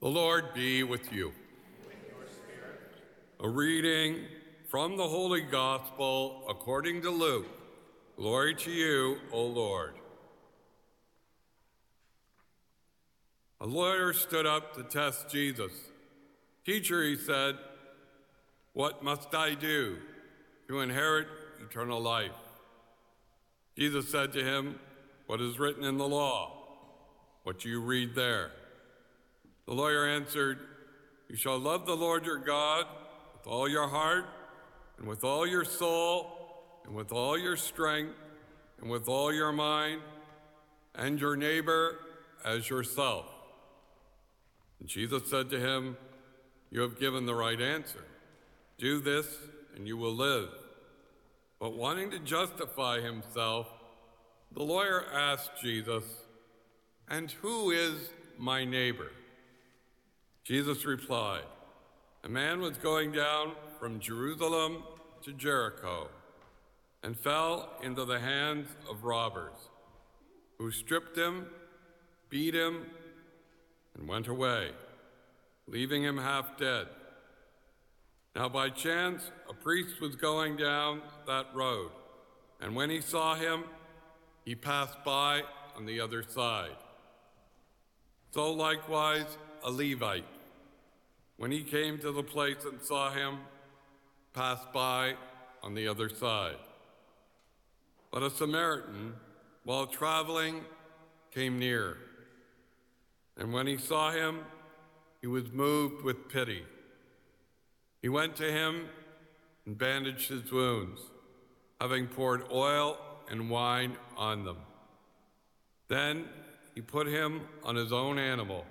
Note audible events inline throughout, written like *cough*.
The Lord be with you. A reading from the Holy Gospel according to Luke. Glory to you, O Lord. A lawyer stood up to test Jesus. Teacher, he said, What must I do to inherit eternal life? Jesus said to him, What is written in the law? What do you read there? The lawyer answered, You shall love the Lord your God with all your heart, and with all your soul, and with all your strength, and with all your mind, and your neighbor as yourself. And Jesus said to him, You have given the right answer. Do this, and you will live. But wanting to justify himself, the lawyer asked Jesus, And who is my neighbor? Jesus replied, A man was going down from Jerusalem to Jericho and fell into the hands of robbers, who stripped him, beat him, and went away, leaving him half dead. Now, by chance, a priest was going down that road, and when he saw him, he passed by on the other side. So, likewise, a Levite when he came to the place and saw him, passed by on the other side. But a Samaritan, while traveling, came near. And when he saw him, he was moved with pity. He went to him and bandaged his wounds, having poured oil and wine on them. Then he put him on his own animal,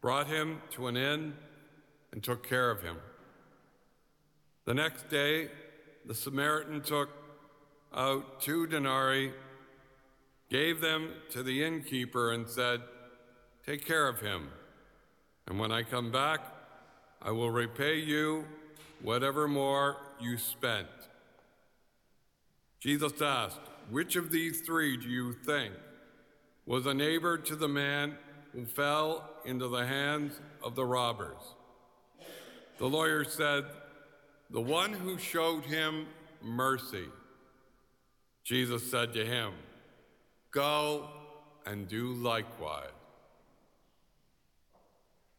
brought him to an inn and took care of him. The next day, the Samaritan took out two denarii, gave them to the innkeeper, and said, Take care of him, and when I come back, I will repay you whatever more you spent. Jesus asked, Which of these three do you think was a neighbor to the man who fell into the hands of the robbers? The lawyer said, The one who showed him mercy. Jesus said to him, Go and do likewise.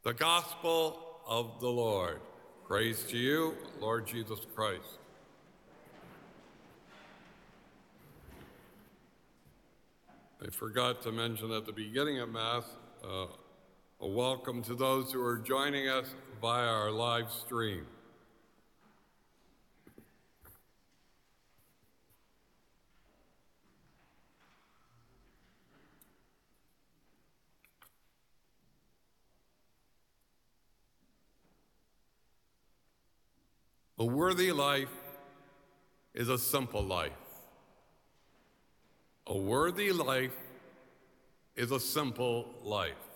The Gospel of the Lord. Praise to you, Lord Jesus Christ. I forgot to mention at the beginning of Mass uh, a welcome to those who are joining us via our live stream. A worthy life is a simple life. A worthy life is a simple life.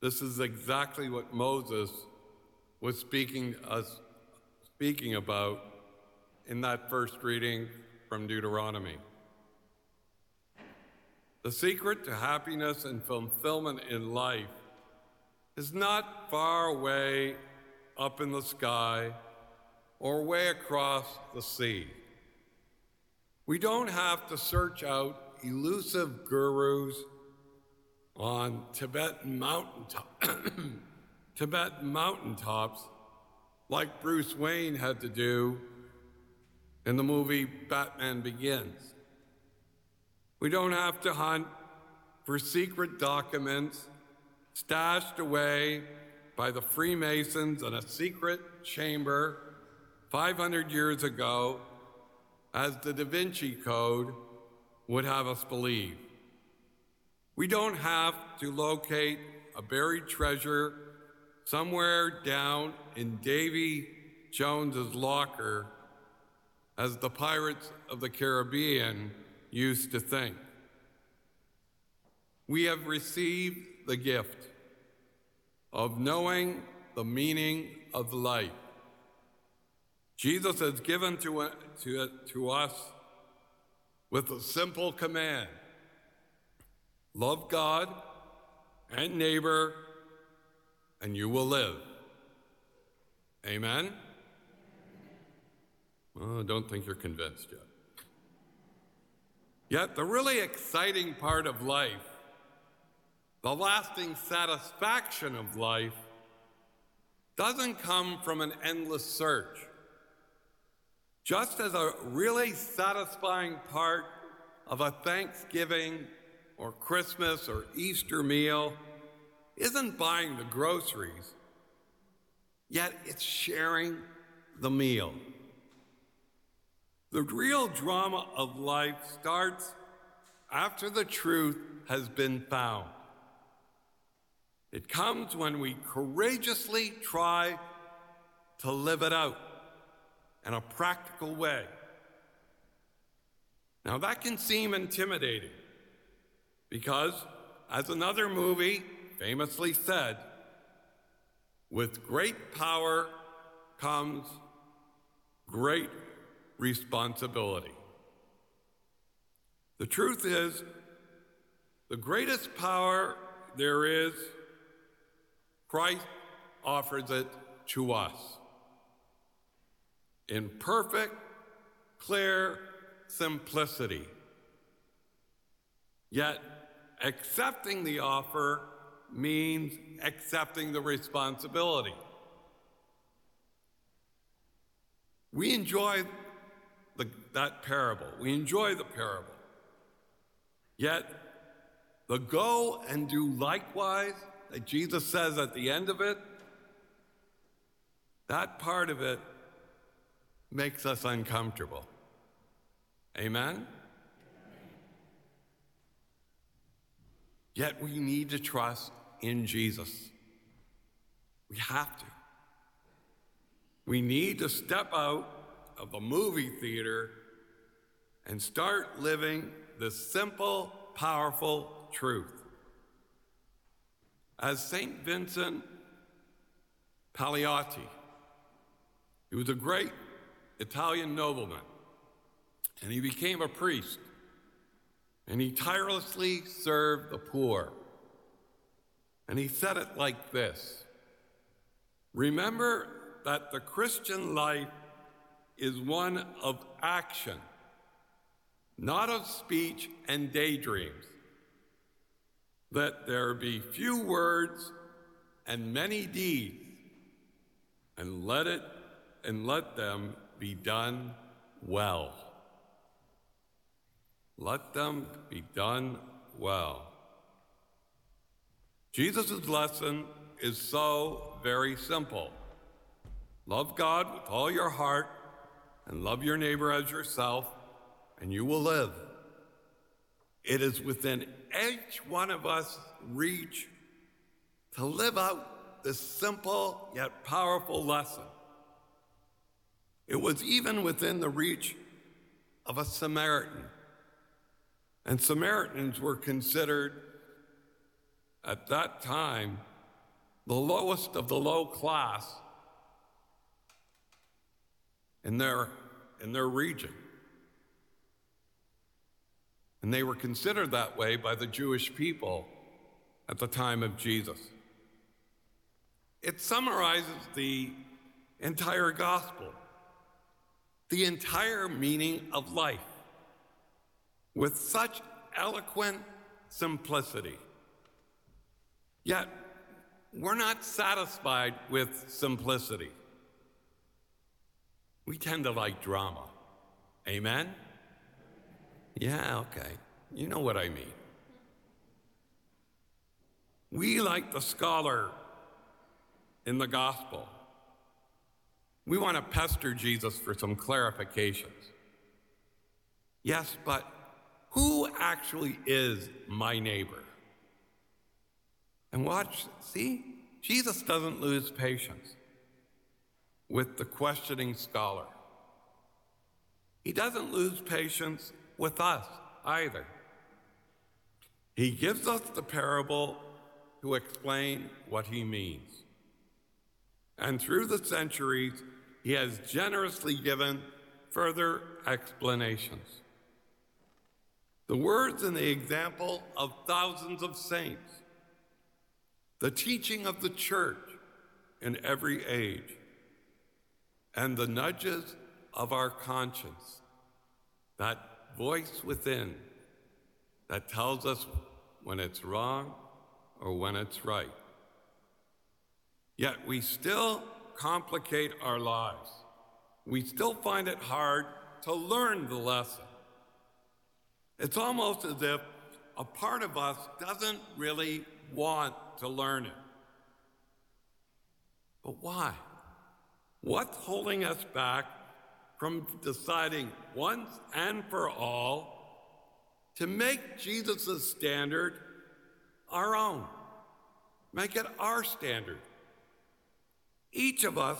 This is exactly what Moses was speaking us speaking about in that first reading from Deuteronomy. The secret to happiness and fulfillment in life is not far away up in the sky or way across the sea. We don't have to search out elusive gurus on Tibetan mountaintop, *clears throat* Tibetan mountaintops, like Bruce Wayne had to do in the movie Batman Begins. We don't have to hunt for secret documents stashed away by the Freemasons in a secret chamber 500 years ago, as the Da Vinci Code would have us believe. We don't have to locate a buried treasure somewhere down in Davy Jones's locker as the pirates of the Caribbean used to think. We have received the gift of knowing the meaning of life. Jesus has given to, to, to us with a simple command love God and neighbor, and you will live. Amen? Well, don't think you're convinced yet. Yet, the really exciting part of life, the lasting satisfaction of life, doesn't come from an endless search. Just as a really satisfying part of a Thanksgiving or Christmas or Easter meal isn't buying the groceries, yet it's sharing the meal. The real drama of life starts after the truth has been found. It comes when we courageously try to live it out in a practical way. Now, that can seem intimidating because, as another movie famously said, with great power comes great responsibility. The truth is, the greatest power there is, Christ offers it to us. In perfect, clear simplicity. Yet, accepting the offer means accepting the responsibility. We enjoy the, that parable. We enjoy the parable. Yet, the go and do likewise that Jesus says at the end of it, that part of it makes us uncomfortable. Amen? Yet we need to trust in Jesus. We have to. We need to step out of the movie theater and start living the simple, powerful truth. As St. Vincent Pallotti, he was a great Italian nobleman, and he became a priest, and he tirelessly served the poor. And he said it like this Remember that the Christian life is one of action, not of speech and daydreams. Let there be few words and many deeds, and let it and let them be done well. Let them be done well. Jesus' lesson is so very simple. Love God with all your heart and love your neighbor as yourself, and you will live. It is within each one of us reach to live out this simple yet powerful lesson. It was even within the reach of a Samaritan. And Samaritans were considered at that time the lowest of the low class in their, in their region. And they were considered that way by the Jewish people at the time of Jesus. It summarizes the entire gospel, the entire meaning of life, with such eloquent simplicity. Yet, we're not satisfied with simplicity. We tend to like drama. Amen? Yeah, okay. You know what I mean. We like the scholar in the gospel. We want to pester Jesus for some clarifications. Yes, but who actually is my neighbor? And watch, see, Jesus doesn't lose patience with the questioning scholar. He doesn't lose patience with us either. He gives us the parable to explain what he means. And through the centuries, he has generously given further explanations. The words and the example of thousands of saints, the teaching of the church in every age, and the nudges of our conscience, that voice within that tells us when it's wrong or when it's right. Yet we still complicate our lives. We still find it hard to learn the lesson. It's almost as if a part of us doesn't really want to learn it. But why? What's holding us back from deciding once and for all to make Jesus' standard our own? Make it our standard. Each of us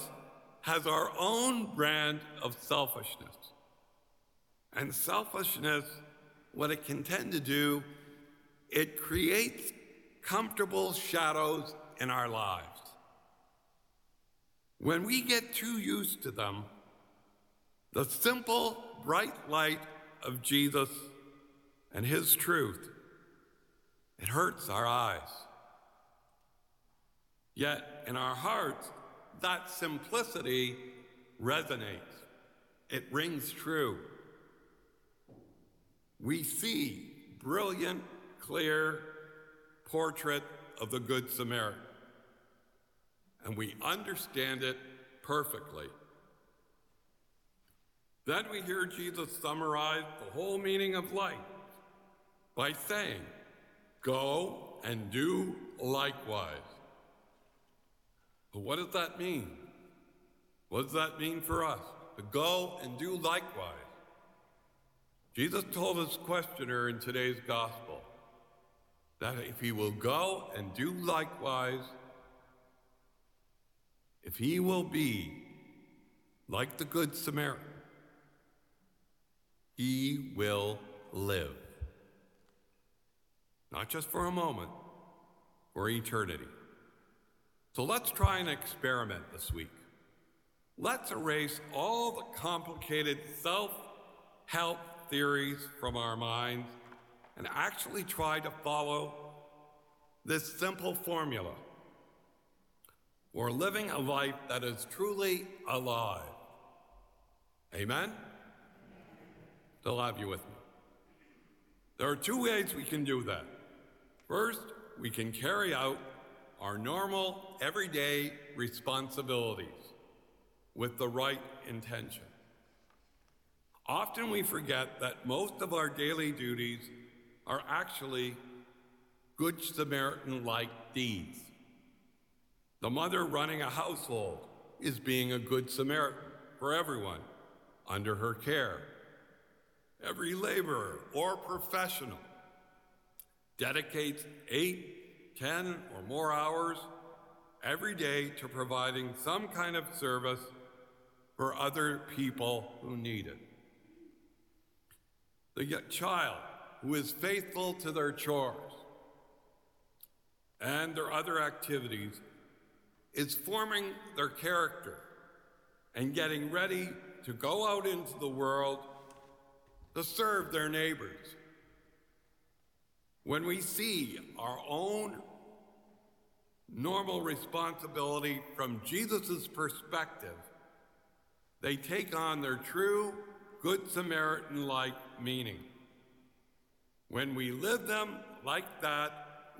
has our own brand of selfishness. And selfishness what it can tend to do, it creates comfortable shadows in our lives. When we get too used to them, the simple, bright light of Jesus and His truth, it hurts our eyes. Yet in our hearts, that simplicity resonates, it rings true we see brilliant, clear portrait of the Good Samaritan. And we understand it perfectly. Then we hear Jesus summarize the whole meaning of life by saying, Go and do likewise. But what does that mean? What does that mean for us? To go and do likewise. Jesus told his questioner in today's gospel that if he will go and do likewise, if he will be like the Good Samaritan, he will live. Not just for a moment, for eternity. So let's try an experiment this week. Let's erase all the complicated self help theories from our minds and actually try to follow this simple formula. We're living a life that is truly alive. Amen? Still have you with me. There are two ways we can do that. First, we can carry out our normal, everyday responsibilities with the right intention. Often we forget that most of our daily duties are actually Good Samaritan like deeds. The mother running a household is being a Good Samaritan for everyone under her care. Every laborer or professional dedicates eight, ten, or more hours every day to providing some kind of service for other people who need it the child who is faithful to their chores and their other activities is forming their character and getting ready to go out into the world to serve their neighbors. When we see our own normal responsibility from Jesus' perspective, they take on their true Good Samaritan like meaning. When we live them like that,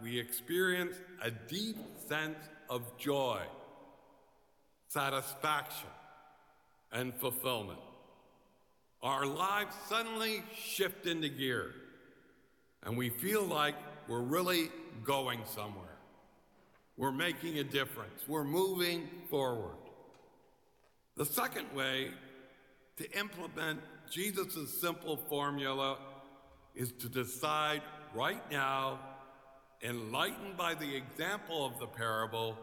we experience a deep sense of joy, satisfaction, and fulfillment. Our lives suddenly shift into gear, and we feel like we're really going somewhere. We're making a difference. We're moving forward. The second way to implement Jesus' simple formula is to decide right now, enlightened by the example of the parable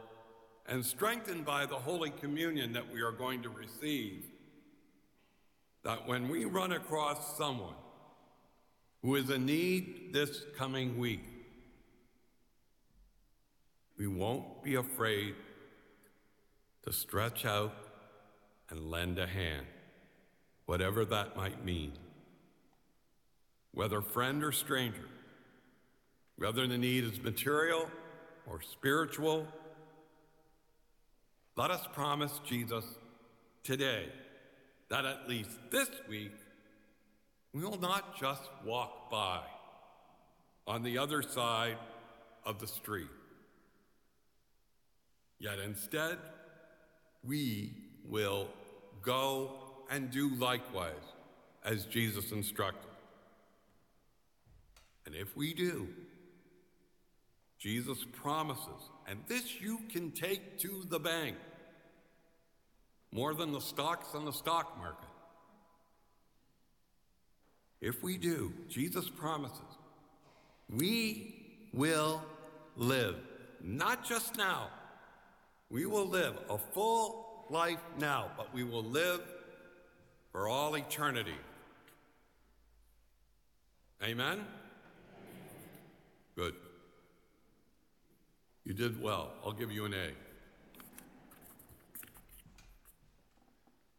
and strengthened by the Holy Communion that we are going to receive, that when we run across someone who is in need this coming week, we won't be afraid to stretch out and lend a hand whatever that might mean. whether friend or stranger, whether the need is material or spiritual. Let us promise Jesus today that at least this week we will not just walk by on the other side of the street. Yet instead, we will go and do likewise as Jesus instructed. And if we do, Jesus promises, and this you can take to the bank, more than the stocks on the stock market. If we do, Jesus promises, we will live, not just now. We will live a full life now, but we will live for all eternity. Amen? Good. You did well. I'll give you an A.